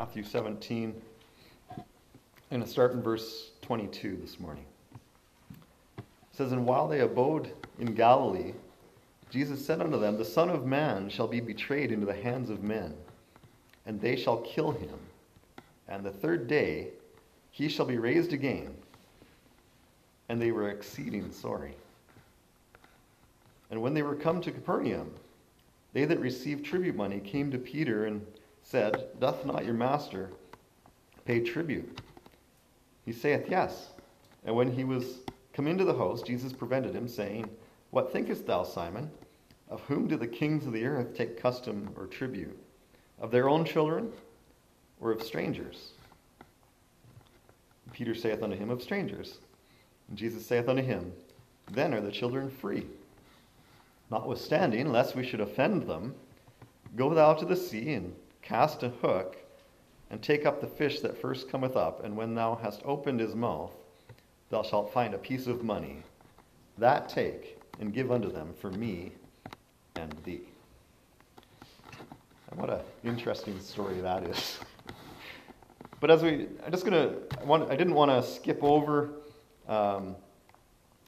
Matthew 17. I'm going to start in verse 22 this morning. It says, And while they abode in Galilee, Jesus said unto them, The Son of Man shall be betrayed into the hands of men, and they shall kill him. And the third day he shall be raised again. And they were exceeding sorry. And when they were come to Capernaum, they that received tribute money came to Peter and said, Doth not your master pay tribute? He saith, Yes. And when he was come into the house, Jesus prevented him, saying, What thinkest thou, Simon? Of whom do the kings of the earth take custom or tribute? Of their own children or of strangers? Peter saith unto him, Of strangers. And Jesus saith unto him, Then are the children free. Notwithstanding, lest we should offend them, go thou to the sea and cast a hook, and take up the fish that first cometh up, and when thou hast opened his mouth, thou shalt find a piece of money. That take, and give unto them for me and thee. And what an interesting story that is. but as we, I'm just gonna, I, didn't want to skip over um,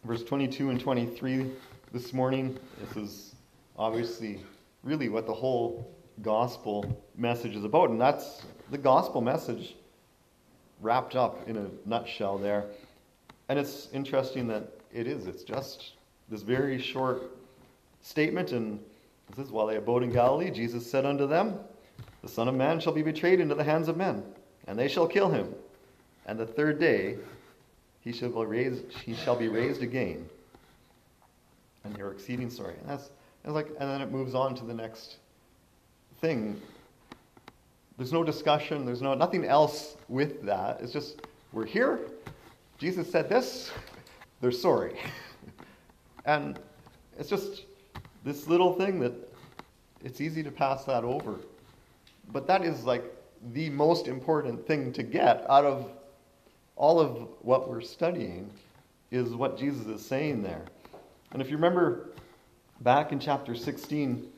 verse 22 and 23 this morning. This is obviously really what the whole gospel message is about, and that's the gospel message wrapped up in a nutshell there. And it's interesting that it is. It's just this very short statement, and it says, While they abode in Galilee, Jesus said unto them, The Son of Man shall be betrayed into the hands of men, and they shall kill him. And the third day he shall be raised, he shall be raised again. And they were exceeding sorry. And that's, that's like, and then it moves on to the next thing. There's no discussion, there's no nothing else with that. It's just we're here. Jesus said this, they're sorry. and it's just this little thing that it's easy to pass that over. But that is like the most important thing to get out of all of what we're studying is what Jesus is saying there. And if you remember back in chapter 16,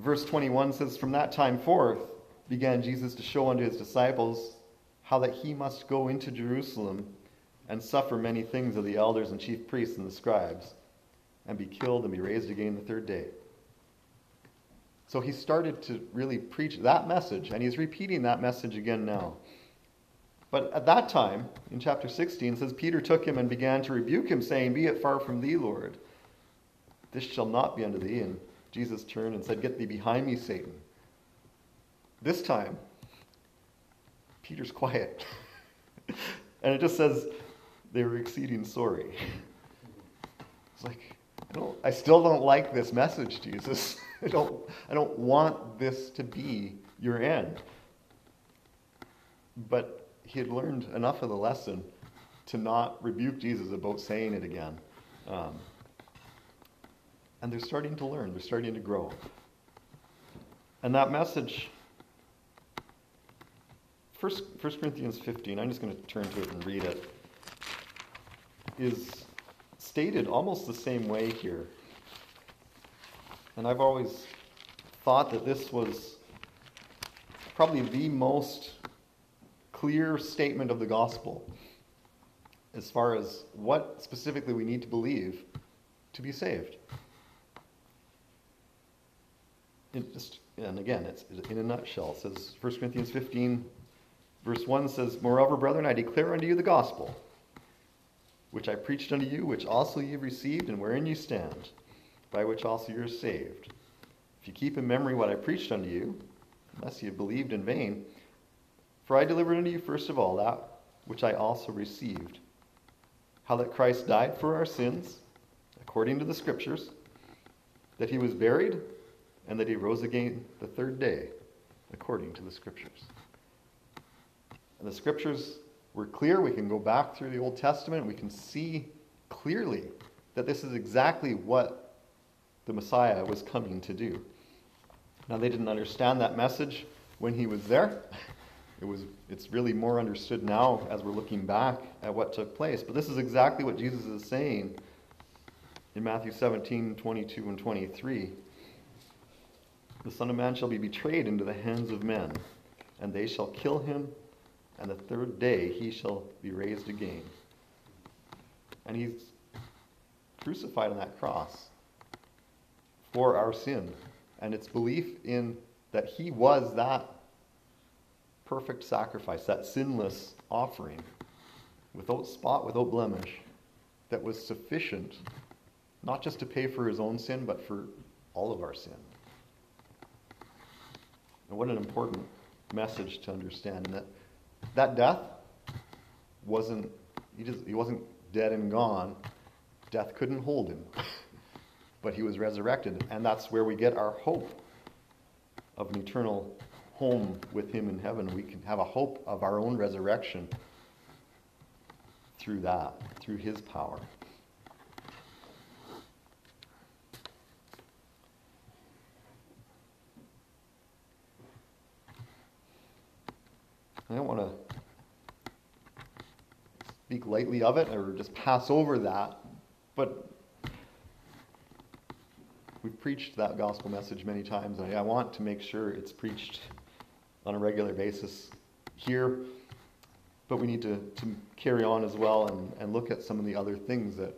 verse 21 says, From that time forth began Jesus to show unto his disciples how that he must go into Jerusalem and suffer many things of the elders and chief priests and the scribes, and be killed and be raised again the third day. So he started to really preach that message, and he's repeating that message again now. But at that time, in chapter 16, says, Peter took him and began to rebuke him, saying, Be it far from thee, Lord. This shall not be unto thee. And Jesus turned and said, Get thee behind me, Satan. This time, Peter's quiet. and it just says, They were exceeding sorry. It's like, I, I still don't like this message, Jesus. I don't, I don't want this to be your end. But he had learned enough of the lesson to not rebuke Jesus about saying it again. Um, and they're starting to learn, they're starting to grow. And that message, 1, 1 Corinthians 15, I'm just going to turn to it and read it, is stated almost the same way here. And I've always thought that this was probably the most clear statement of the gospel as far as what specifically we need to believe to be saved. And again, it's in a nutshell. It says 1 Corinthians 15, verse 1 says, Moreover, brethren, I declare unto you the gospel, which I preached unto you, which also ye have received, and wherein you stand, by which also you are saved. If you keep in memory what I preached unto you, unless you have believed in vain, for I delivered unto you first of all that which I also received how that Christ died for our sins, according to the Scriptures, that he was buried, and that he rose again the third day, according to the Scriptures. And the Scriptures were clear. We can go back through the Old Testament, we can see clearly that this is exactly what the Messiah was coming to do. Now, they didn't understand that message when he was there. It was, it's really more understood now as we're looking back at what took place. But this is exactly what Jesus is saying in Matthew 17, 22, and 23. The Son of Man shall be betrayed into the hands of men, and they shall kill him, and the third day he shall be raised again. And he's crucified on that cross for our sin. And it's belief in that he was that perfect sacrifice, that sinless offering, without spot, without blemish, that was sufficient, not just to pay for his own sin, but for all of our sin. And what an important message to understand. And that that death wasn't he just he wasn't dead and gone. Death couldn't hold him. but he was resurrected, and that's where we get our hope of an eternal home with him in heaven. We can have a hope of our own resurrection through that, through his power. I don't want to speak lightly of it or just pass over that, but we've preached that gospel message many times, and I want to make sure it's preached on a regular basis here. But we need to, to carry on as well and, and look at some of the other things that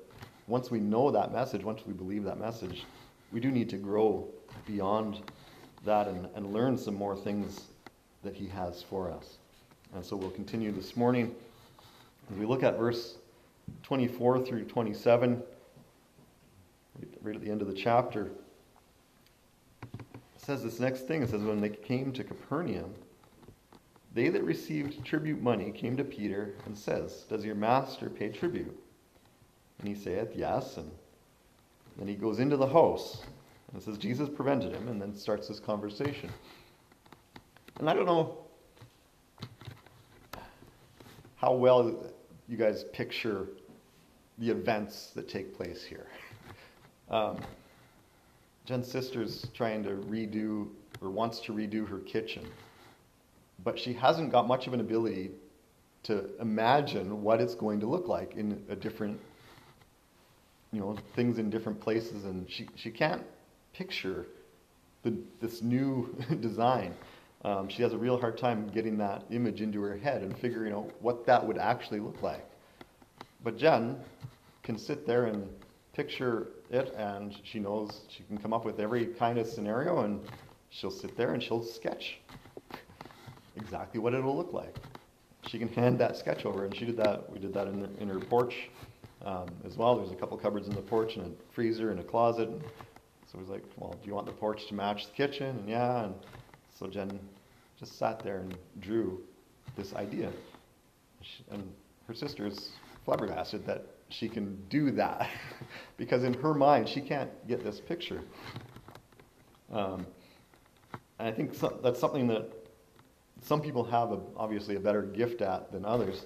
once we know that message, once we believe that message, we do need to grow beyond that and, and learn some more things that He has for us. And so we'll continue this morning. As we look at verse 24 through 27, right at the end of the chapter, it says this next thing. It says, When they came to Capernaum, they that received tribute money came to Peter and says, Does your master pay tribute? And he saith, Yes. And then he goes into the house. And it says Jesus prevented him and then starts this conversation. And I don't know how well you guys picture the events that take place here. Um, Jen's sister's trying to redo or wants to redo her kitchen, but she hasn't got much of an ability to imagine what it's going to look like in a different, you know, things in different places, and she, she can't picture the, this new design um, she has a real hard time getting that image into her head and figuring out what that would actually look like. But Jen can sit there and picture it, and she knows she can come up with every kind of scenario, and she'll sit there and she'll sketch exactly what it'll look like. She can hand that sketch over, and she did that. We did that in, in her porch um, as well. There's a couple cupboards in the porch, and a freezer, and a closet. So I was like, "Well, do you want the porch to match the kitchen?" And yeah, and so Jen just sat there and drew this idea. And her sister's flabbergasted that she can do that because in her mind she can't get this picture. Um, and I think so, that's something that some people have a, obviously a better gift at than others.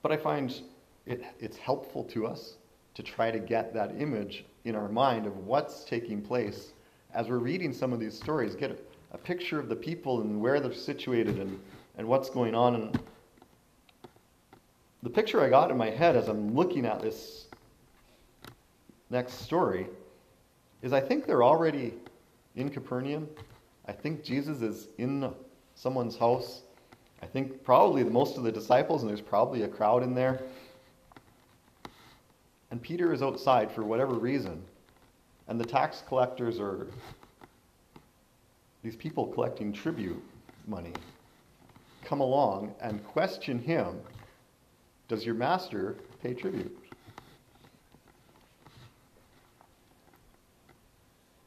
But I find it, it's helpful to us to try to get that image in our mind of what's taking place as we're reading some of these stories, get a, a picture of the people and where they're situated and, and what's going on. And the picture I got in my head as I'm looking at this next story is I think they're already in Capernaum. I think Jesus is in someone's house. I think probably most of the disciples, and there's probably a crowd in there. And Peter is outside for whatever reason. And the tax collectors are these people collecting tribute money come along and question him Does your master pay tribute?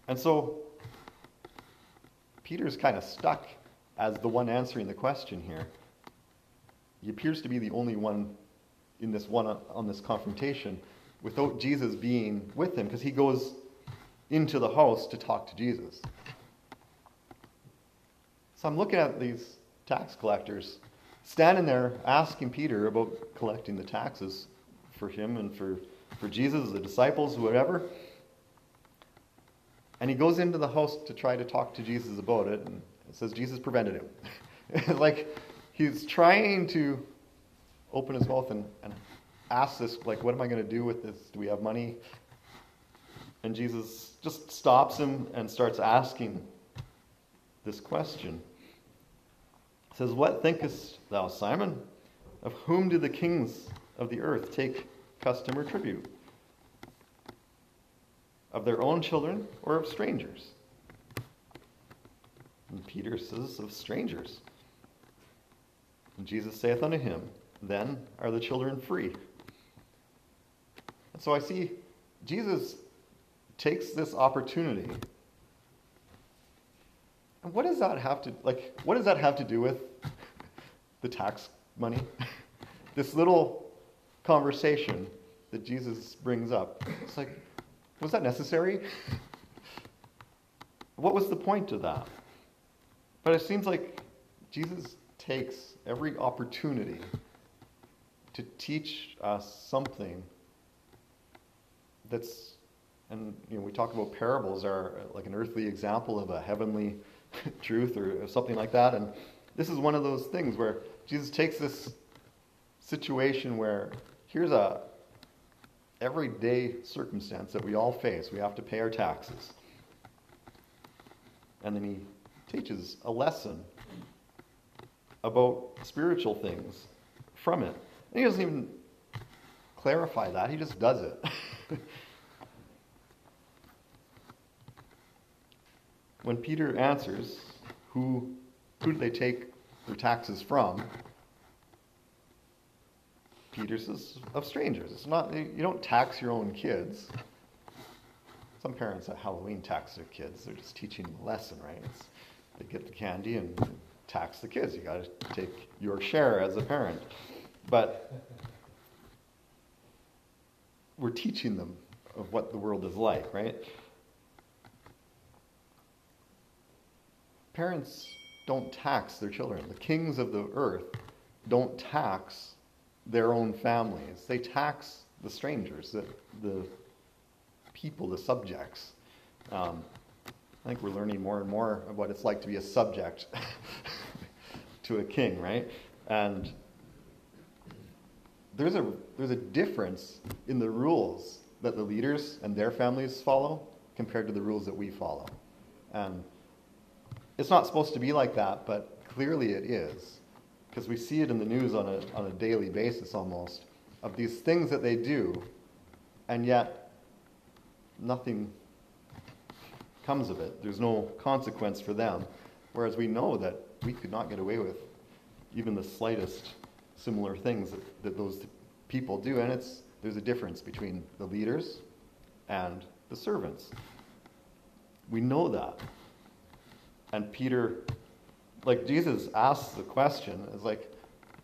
And so Peter's kind of stuck as the one answering the question here. He appears to be the only one in this one on this confrontation without Jesus being with him because he goes into the house to talk to Jesus. So I'm looking at these tax collectors standing there asking Peter about collecting the taxes for him and for, for Jesus, the disciples, whatever. And he goes into the house to try to talk to Jesus about it, and it says Jesus prevented him. like he's trying to open his mouth and, and ask this, like, what am I going to do with this? Do we have money? And Jesus just stops him and starts asking this question. It says, What thinkest thou, Simon? Of whom do the kings of the earth take custom or tribute? Of their own children or of strangers? And Peter says, Of strangers. And Jesus saith unto him, Then are the children free. And so I see Jesus takes this opportunity. And what does that have to like what does that have to do with the tax money? this little conversation that Jesus brings up. It's like was that necessary? What was the point of that? But it seems like Jesus takes every opportunity to teach us something that's and you know we talk about parables are uh, like an earthly example of a heavenly truth or something like that. And this is one of those things where jesus takes this situation where here's a everyday circumstance that we all face. We have to pay our taxes. And then he teaches a lesson about spiritual things from it. And he doesn't even clarify that. He just does it when Peter answers, who, who do they take their taxes from? Peter says, of strangers. It's not, you don't tax your own kids. Some parents at Halloween tax their kids. They're just teaching them a lesson, right? It's, they get the candy and tax the kids. You got to take your share as a parent. But we're teaching them of what the world is like, right? Parents don't tax their children. The kings of the earth don't tax their own families. They tax the strangers, the, the people, the subjects. Um, I think we're learning more and more of what it's like to be a subject to a king, right? And there's a, there's a difference in the rules that the leaders and their families follow compared to the rules that we follow. And it's not supposed to be like that, but clearly it is. Because we see it in the news on a, on a daily basis almost of these things that they do, and yet nothing comes of it. There's no consequence for them. Whereas we know that we could not get away with even the slightest similar things that, that those people do. And it's, there's a difference between the leaders and the servants. We know that. And Peter, like Jesus asks the question, is like,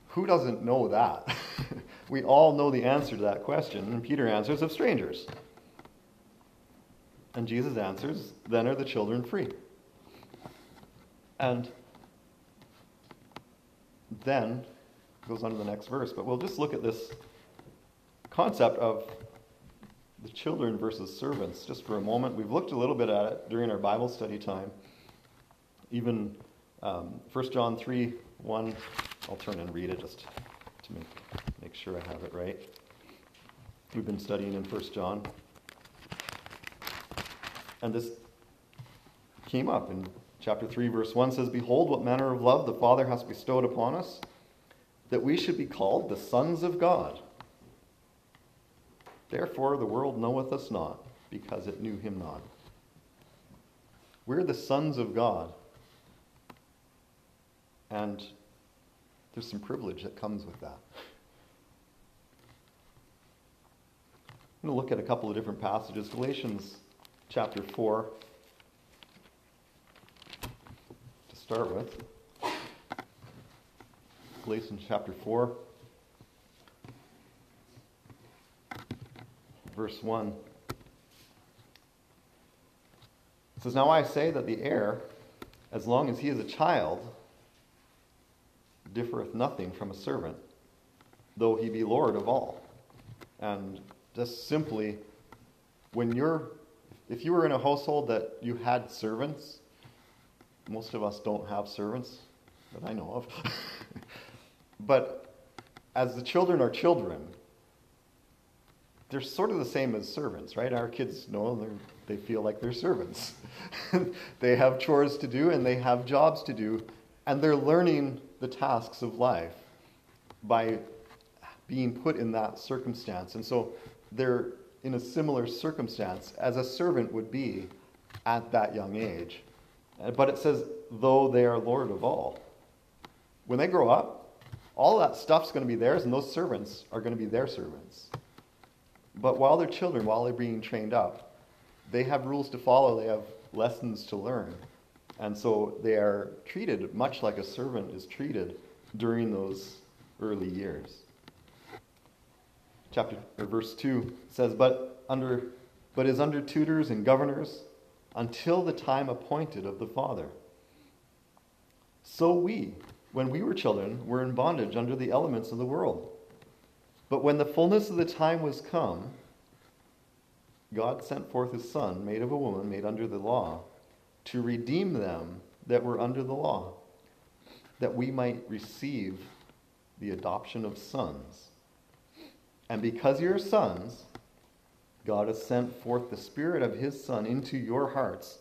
who doesn't know that? we all know the answer to that question. And Peter answers, of strangers. And Jesus answers, then are the children free. And then goes on to the next verse. But we'll just look at this concept of the children versus servants just for a moment. We've looked a little bit at it during our Bible study time even um, 1 John 3 1, I'll turn and read it just to make, make sure I have it right. We've been studying in 1 John. And this came up in chapter 3, verse 1 says, Behold, what manner of love the Father has bestowed upon us, that we should be called the sons of God. Therefore, the world knoweth us not, because it knew him not. We're the sons of God and there's some privilege that comes with that. I'm going to look at a couple of different passages. Galatians chapter 4, to start with. Galatians chapter 4, verse 1. It says, Now I say that the heir, as long as he is a child, differeth nothing from a servant, though he be Lord of all. And just simply, when you're, if you were in a household that you had servants, most of us don't have servants that I know of. but as the children are children, they're sort of the same as servants, right? Our kids know they feel like they're servants. they have chores to do and they have jobs to do, and they're learning the tasks of life by being put in that circumstance. And so they're in a similar circumstance as a servant would be at that young age. But it says, though they are Lord of all. When they grow up, all that stuff's going to be theirs, and those servants are going to be their servants. But while they're children, while they're being trained up, they have rules to follow, they have lessons to learn. And so they are treated much like a servant is treated during those early years. Chapter or verse 2 says, But under but is under tutors and governors until the time appointed of the Father. So we, when we were children, were in bondage under the elements of the world. But when the fullness of the time was come, God sent forth his Son, made of a woman, made under the law, to redeem them that were under the law, that we might receive the adoption of sons. And because you're sons, God has sent forth the Spirit of his Son into your hearts,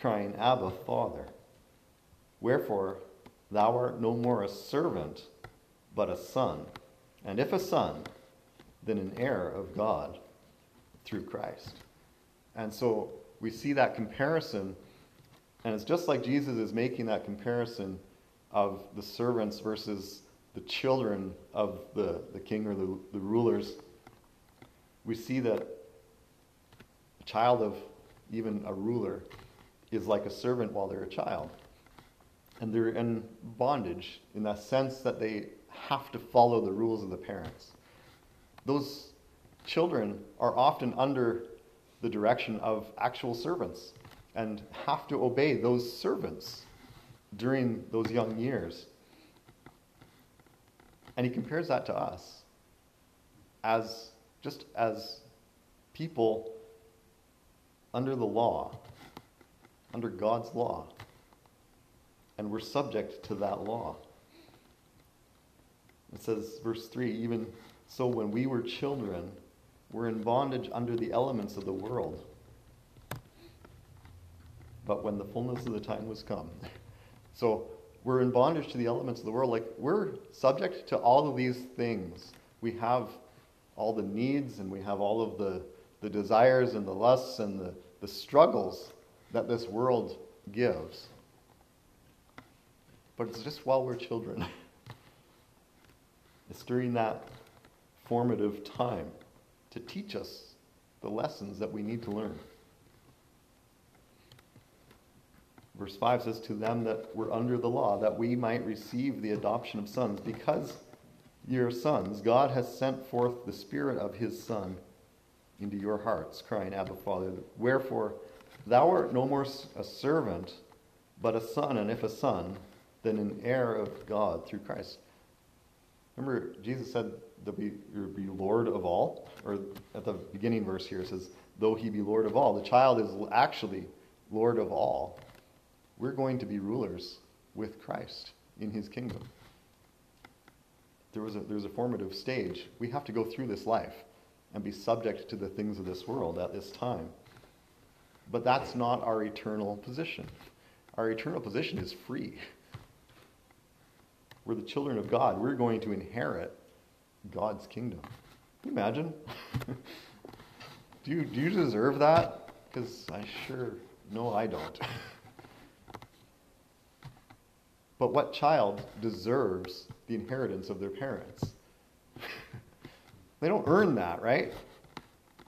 crying, Abba, Father. Wherefore, thou art no more a servant, but a son and if a son, then an heir of God through Christ. And so we see that comparison, and it's just like Jesus is making that comparison of the servants versus the children of the, the king or the, the rulers. We see that a child of even a ruler is like a servant while they're a child. And they're in bondage in that sense that they have to follow the rules of the parents. Those children are often under the direction of actual servants and have to obey those servants during those young years. And he compares that to us as just as people under the law, under God's law. And we're subject to that law. It says, verse 3 even so, when we were children, we're in bondage under the elements of the world. But when the fullness of the time was come. So we're in bondage to the elements of the world. Like we're subject to all of these things. We have all the needs and we have all of the, the desires and the lusts and the, the struggles that this world gives. But it's just while we're children. It's during that formative time to teach us the lessons that we need to learn. Verse 5 says, To them that were under the law, that we might receive the adoption of sons. Because you're sons, God has sent forth the Spirit of His Son into your hearts, crying, Abba, Father. Wherefore, thou art no more a servant, but a son, and if a son, then an heir of God through Christ. Remember, Jesus said that would be Lord of all, or at the beginning verse here it says, though he be Lord of all. The child is actually Lord of all. We're going to be rulers with Christ in his kingdom. There was a, there's a formative stage. We have to go through this life and be subject to the things of this world at this time. But that's not our eternal position. Our eternal position is free. We're the children of God. We're going to inherit God's kingdom. Can you imagine? do, you, do you deserve that? Because I sure know I don't. but what child deserves the inheritance of their parents? they don't earn that, right?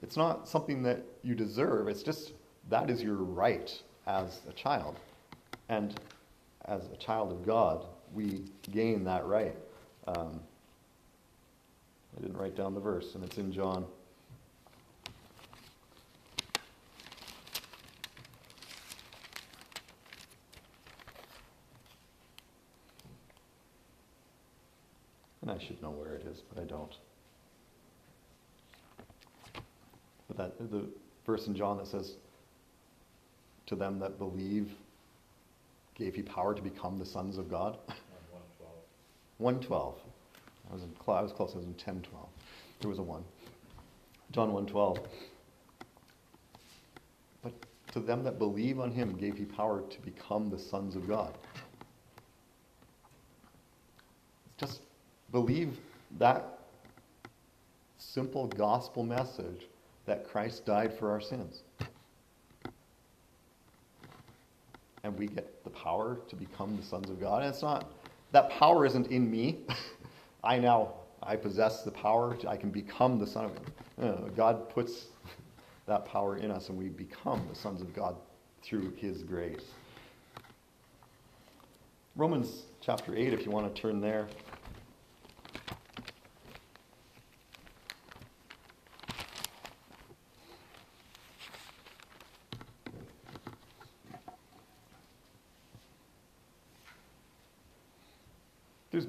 It's not something that you deserve. It's just that is your right as a child. And as a child of God, we gain that right. Um, I didn't write down the verse, and it's in John. I should know where it is, but I don't. But that the verse in John that says, "To them that believe, gave he power to become the sons of God." 112. I was, in, I was close, I was in 1012. There was a 1. John one twelve. But to them that believe on him gave he power to become the sons of God. Just believe that simple gospel message that Christ died for our sins. And we get the power to become the sons of God. And it's not, that power isn't in me. I now, I possess the power, to, I can become the son of God. God puts that power in us and we become the sons of God through his grace. Romans chapter 8, if you want to turn there.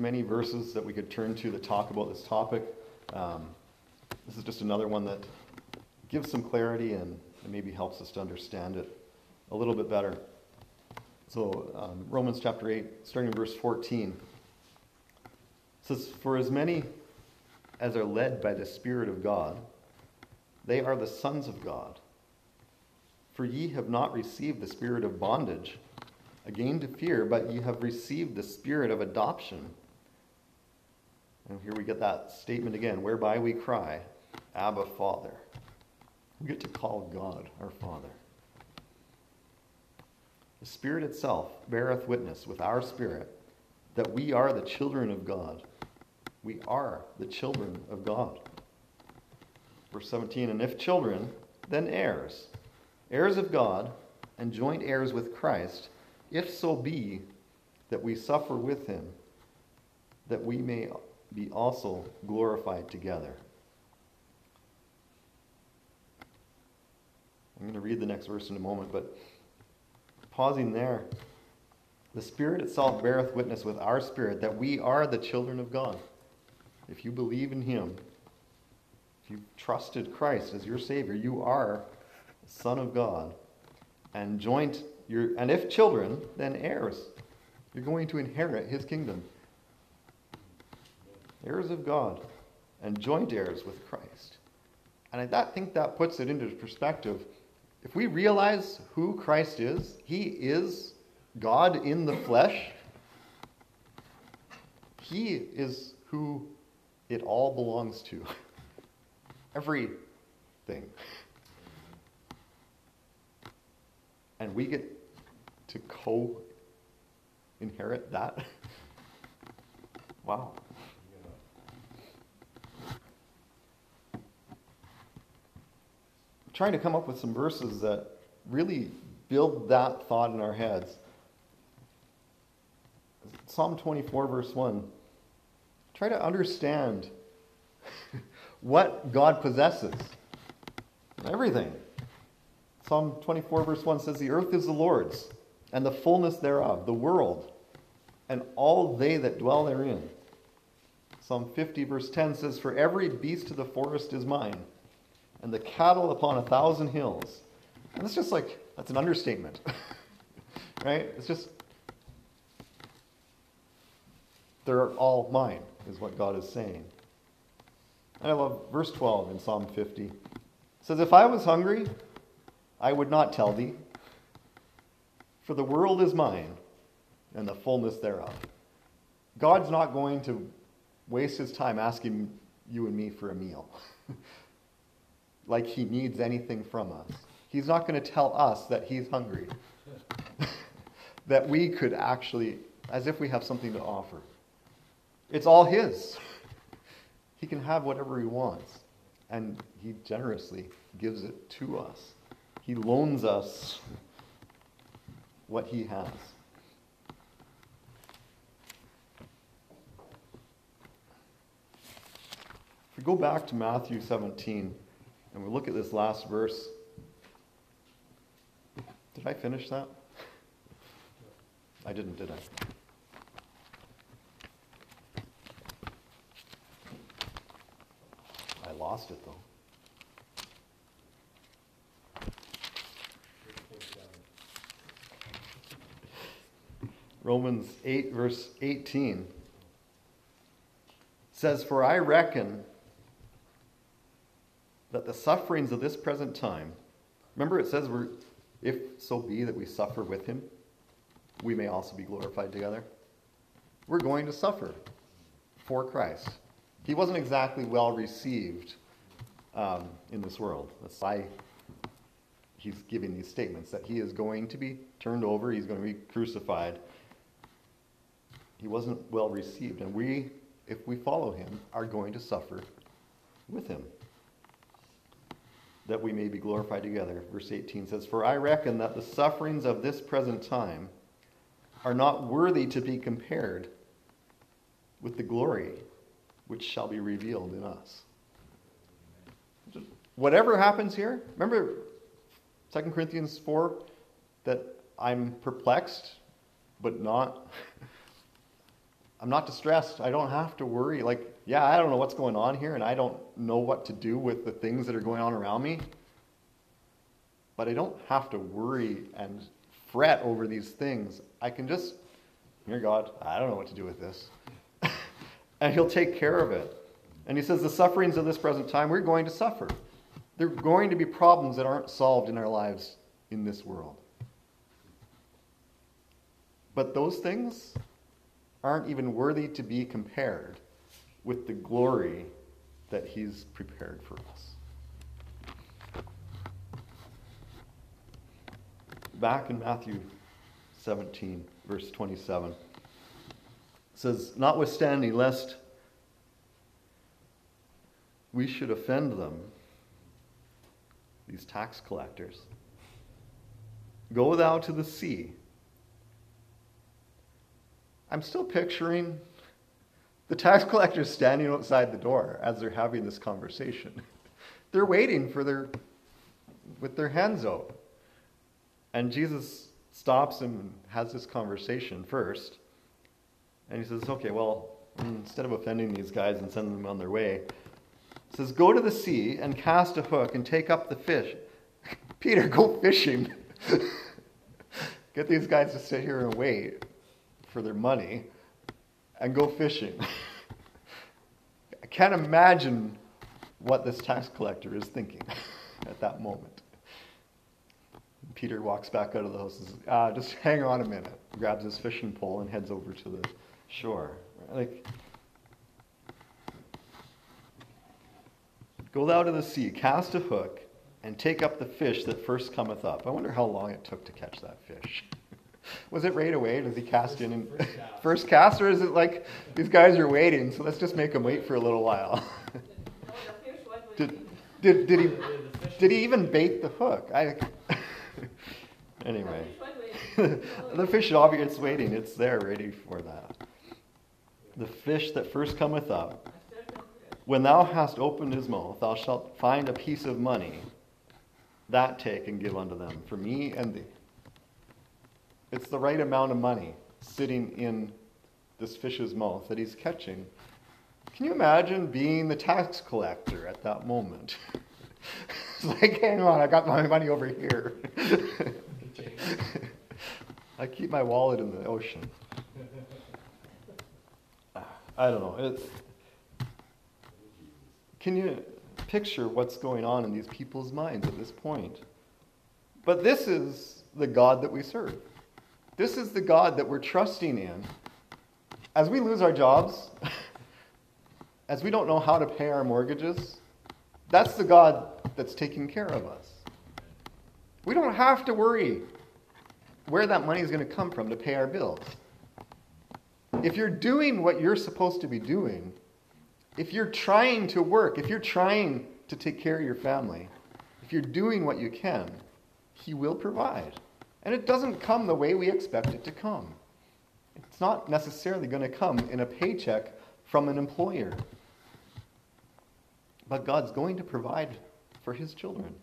Many verses that we could turn to that talk about this topic. Um, this is just another one that gives some clarity and, and, maybe helps us to understand it a little bit better. So, um, Romans chapter 8, starting in verse 14, says, For as many as are led by the Spirit of God, they are the sons of God. For ye have not received the spirit of bondage again to fear, but ye have received the spirit of adoption. And here we get that statement again, whereby we cry, Abba, Father. We get to call God our Father. The Spirit itself beareth witness with our spirit that we are the children of God. We are the children of God. Verse 17, and if children, then heirs, heirs of God, and joint heirs with Christ if so be that we suffer with him, that we may be also glorified together. I'm going to read the next verse in a moment, but pausing there, the Spirit itself beareth witness with our spirit that we are the children of God. If you believe in Him, if you trusted Christ as your Savior, you are a Son of God and joint you're, and if children, then heirs. You're going to inherit his kingdom. Heirs of God and joint heirs with Christ. And I think that puts it into perspective. If we realize who Christ is, he is God in the flesh. He is who it all belongs to. Everything. and we get to co inherit that. wow. Trying to come up with some verses that really build that thought in our heads. Psalm 24, verse 1. Try to understand what God possesses. Everything. Psalm 24, verse 1 says, The earth is the Lord's, and the fullness thereof, the world, and all they that dwell therein. Psalm 50, verse 10 says, For every beast of the forest is mine, and the cattle upon a thousand hills. And it's just like, that's an understatement. right? It's just, they're all mine, is what God is saying. And I love verse 12 in Psalm 50. It says, If I was hungry, I would not tell thee, for the world is mine and the fullness thereof. God's not going to waste his time asking you and me for a meal like he needs anything from us. He's not going to tell us that he's hungry, that we could actually, as if we have something to offer. It's all his. He can have whatever he wants, and he generously gives it to us. He loans us what He has. If we go back to Matthew 17 and we look at this last verse, did I finish that? I didn't, did I? I lost it though. Romans 8, verse 18 says, For I reckon that the sufferings of this present time, remember it says we're, if so be that we suffer with him, we may also be glorified together. We're going to suffer for Christ. He wasn't exactly well received um, in this world. That's why he's giving these statements that he is going to be turned over, he's going to be crucified. He wasn't well received, and we, if we follow him, are going to suffer with him that we may be glorified together. Verse 18 says, For I reckon that the sufferings of this present time are not worthy to be compared with the glory which shall be revealed in us. Whatever happens here, remember 2 Corinthians 4 that I'm perplexed, but not. I'm not distressed. I don't have to worry. Like, yeah, I don't know what's going on here, and I don't know what to do with the things that are going on around me. But I don't have to worry and fret over these things. I can just, dear God, I don't know what to do with this. and He'll take care of it. And He says, the sufferings of this present time, we're going to suffer. There are going to be problems that aren't solved in our lives in this world. But those things aren't even worthy to be compared with the glory that He's prepared for us. Back in Matthew 17, verse 27, it says, Notwithstanding, lest we should offend them, these tax collectors, go thou to the sea I'm still picturing the tax collectors standing outside the door as they're having this conversation. they're waiting for their with their hands out. And Jesus stops and has this conversation first. And he says, Okay, well, instead of offending these guys and sending them on their way, says, Go to the sea and cast a hook and take up the fish. Peter, go fishing. Get these guys to sit here and wait for their money and go fishing. I can't imagine what this tax collector is thinking at that moment. Peter walks back out of the house and says, ah, just hang on a minute. Grabs his fishing pole and heads over to the shore. Like, go thou to the sea, cast a hook, and take up the fish that first cometh up. I wonder how long it took to catch that fish. Was it right away? Does he cast in and first cast. first cast, or is it like these guys are waiting, so let's just make them wait for a little while? did, did, did he did he even bait the hook? I anyway, the fish obviously it's waiting. It's there, ready for that. The fish that first cometh up. When thou hast opened his mouth, thou shalt find a piece of money. That take and give unto them for me and thee. It's the right amount of money sitting in this fish's mouth that he's catching. Can you imagine being the tax collector at that moment? it's like, hang on, I got my money over here. I keep my wallet in the ocean. I don't know. It's, can you picture what's going on in these people's minds at this point? But this is the God that we serve. This is the God that we're trusting in. As we lose our jobs, as we don't know how to pay our mortgages, that's the God that's taking care of us. We don't have to worry where that money is going to come from to pay our bills. If you're doing what you're supposed to be doing, if you're trying to work, if you're trying to take care of your family, if you're doing what you can, He will provide. And it doesn't come the way we expect it to come. It's not necessarily going to come in a paycheck from an employer. But God's going to provide for his children.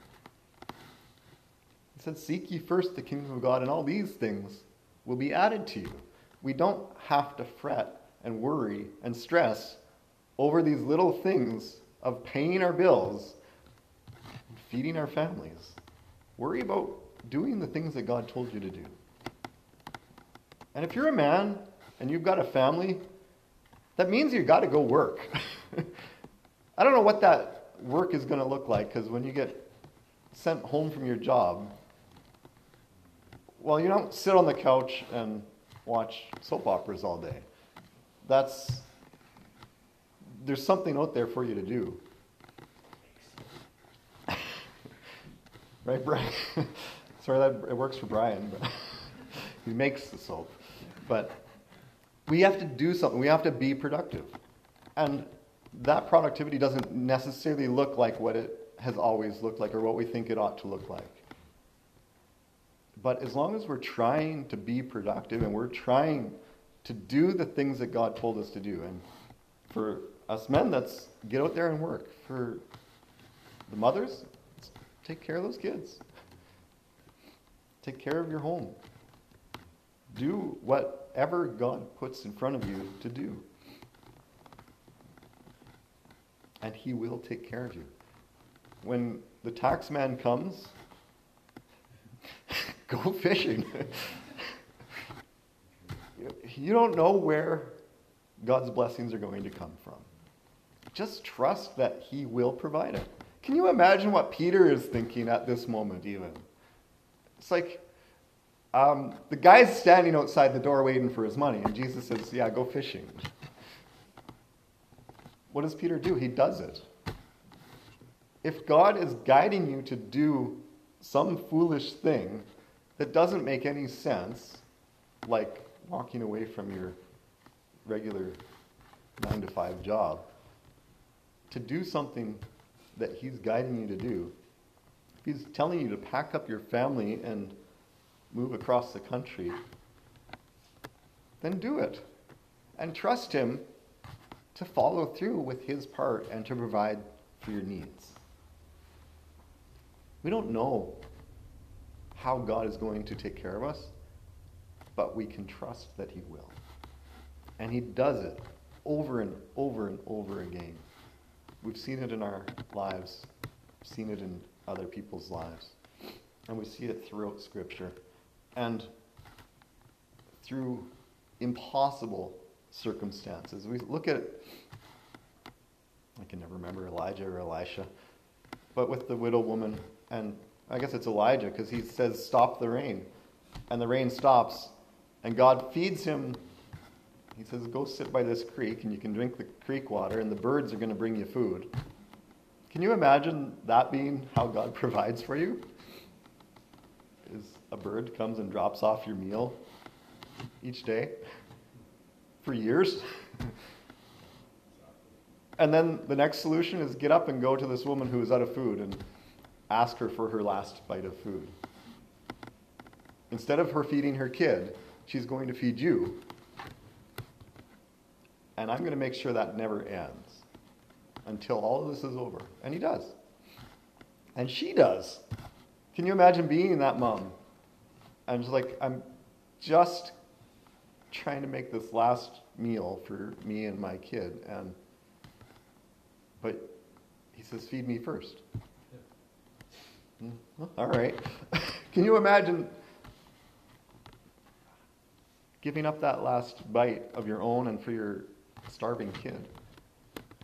He said, Seek ye first the kingdom of God, and all these things will be added to you. We don't have to fret and worry and stress over these little things of paying our bills, and feeding our families. Worry about doing the things that God told you to do. And if you're a man and you've got a family, that means you've got to go work. I don't know what that work is going to look like because when you get sent home from your job, well, you don't sit on the couch and watch soap operas all day. That's there's something out there for you to do. right, Brian? Sorry that it works for Brian, but he makes the soap. But we have to do something. We have to be productive. And that productivity doesn't necessarily look like what it has always looked like or what we think it ought to look like. But as long as we're trying to be productive and we're trying to do the things that God told us to do, and for us men, that's get out there and work. For the mothers, take care of those kids. Take care of your home. Do whatever God puts in front of you to do. And He will take care of you. When the tax man comes, go fishing. you don't know where God's blessings are going to come from. Just trust that He will provide it. Can you imagine what Peter is thinking at this moment, even? It's like um, the guy's standing outside the door waiting for his money, and Jesus says, Yeah, go fishing. What does Peter do? He does it. If God is guiding you to do some foolish thing that doesn't make any sense, like walking away from your regular nine to five job, to do something that He's guiding you to do, He's telling you to pack up your family and move across the country, then do it. And trust Him to follow through with His part and to provide for your needs. We don't know how God is going to take care of us, but we can trust that He will. And He does it over and over and over again. We've seen it in our lives, seen it in other people's lives, and we see it throughout Scripture. And through impossible circumstances. We look at, I can never remember Elijah or Elisha, but with the widow woman and I guess it's Elijah because he says, Stop the rain. And the rain stops, and God feeds him. He says, Go sit by this creek, and you can drink the creek water, and the birds are going to bring you food. Can you imagine that being how God provides for you? Is a bird comes and drops off your meal each day for years? and then the next solution is get up and go to this woman who is out of food and ask her for her last bite of food. Instead of her feeding her kid, she's going to feed you. And I'm going to make sure that never ends until all of this is over. And he does. And she does. Can you imagine being that mom? I'm just like, I'm just trying to make this last meal for me and my kid. And, but he says, feed me first. Mm, all right. Can you imagine giving up that last bite of your own and for your starving kid?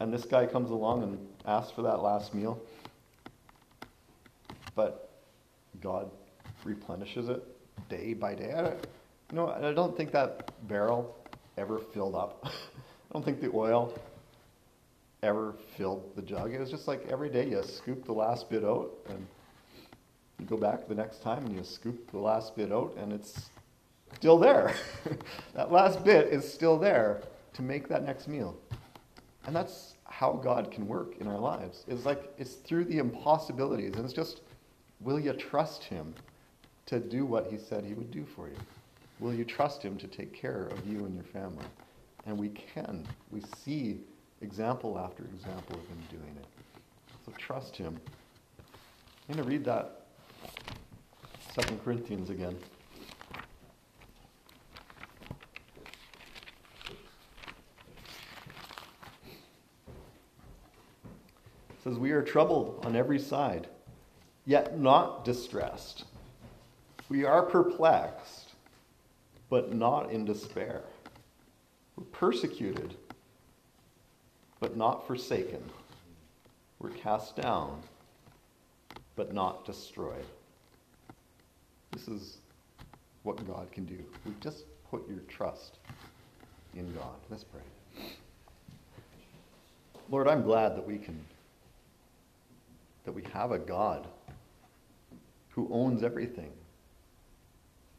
And this guy comes along and asks for that last meal. But God replenishes it day by day. I don't, you know, I don't think that barrel ever filled up. I don't think the oil ever filled the jug. It was just like every day you scoop the last bit out and you go back the next time and you scoop the last bit out, and it's still there. that last bit is still there to make that next meal. And that's how God can work in our lives. It's like it's through the impossibilities. And it's just, will you trust Him to do what He said He would do for you? Will you trust Him to take care of you and your family? And we can. We see example after example of Him doing it. So trust Him. I'm going to read that Second Corinthians again. Says, We are troubled on every side, yet not distressed. We are perplexed, but not in despair. We're persecuted, but not forsaken. We're cast down, but not destroyed. This is what God can do. We just put your trust in God. Let's pray. Lord, I'm glad that we can, that we have a God who owns everything,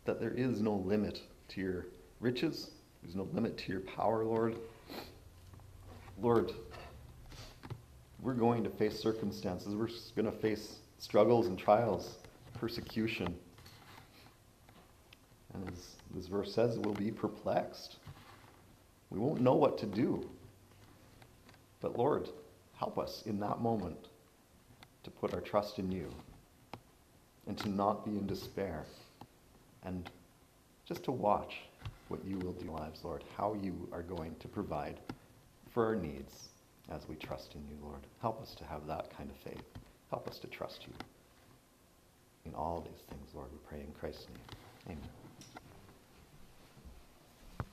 that there is no limit to your riches, there's no limit to your power, Lord. Lord, we're going to face circumstances, we're going to face struggles and trials, persecution. And as this verse says, we'll be perplexed. We won't know what to do. But Lord, help us in that moment to put our trust in you and to not be in despair and just to watch what you will do in lives, Lord, how you are going to provide for our needs as we trust in you, Lord. Help us to have that kind of faith. Help us to trust you in all these things, Lord. We pray in Christ's name. Amen.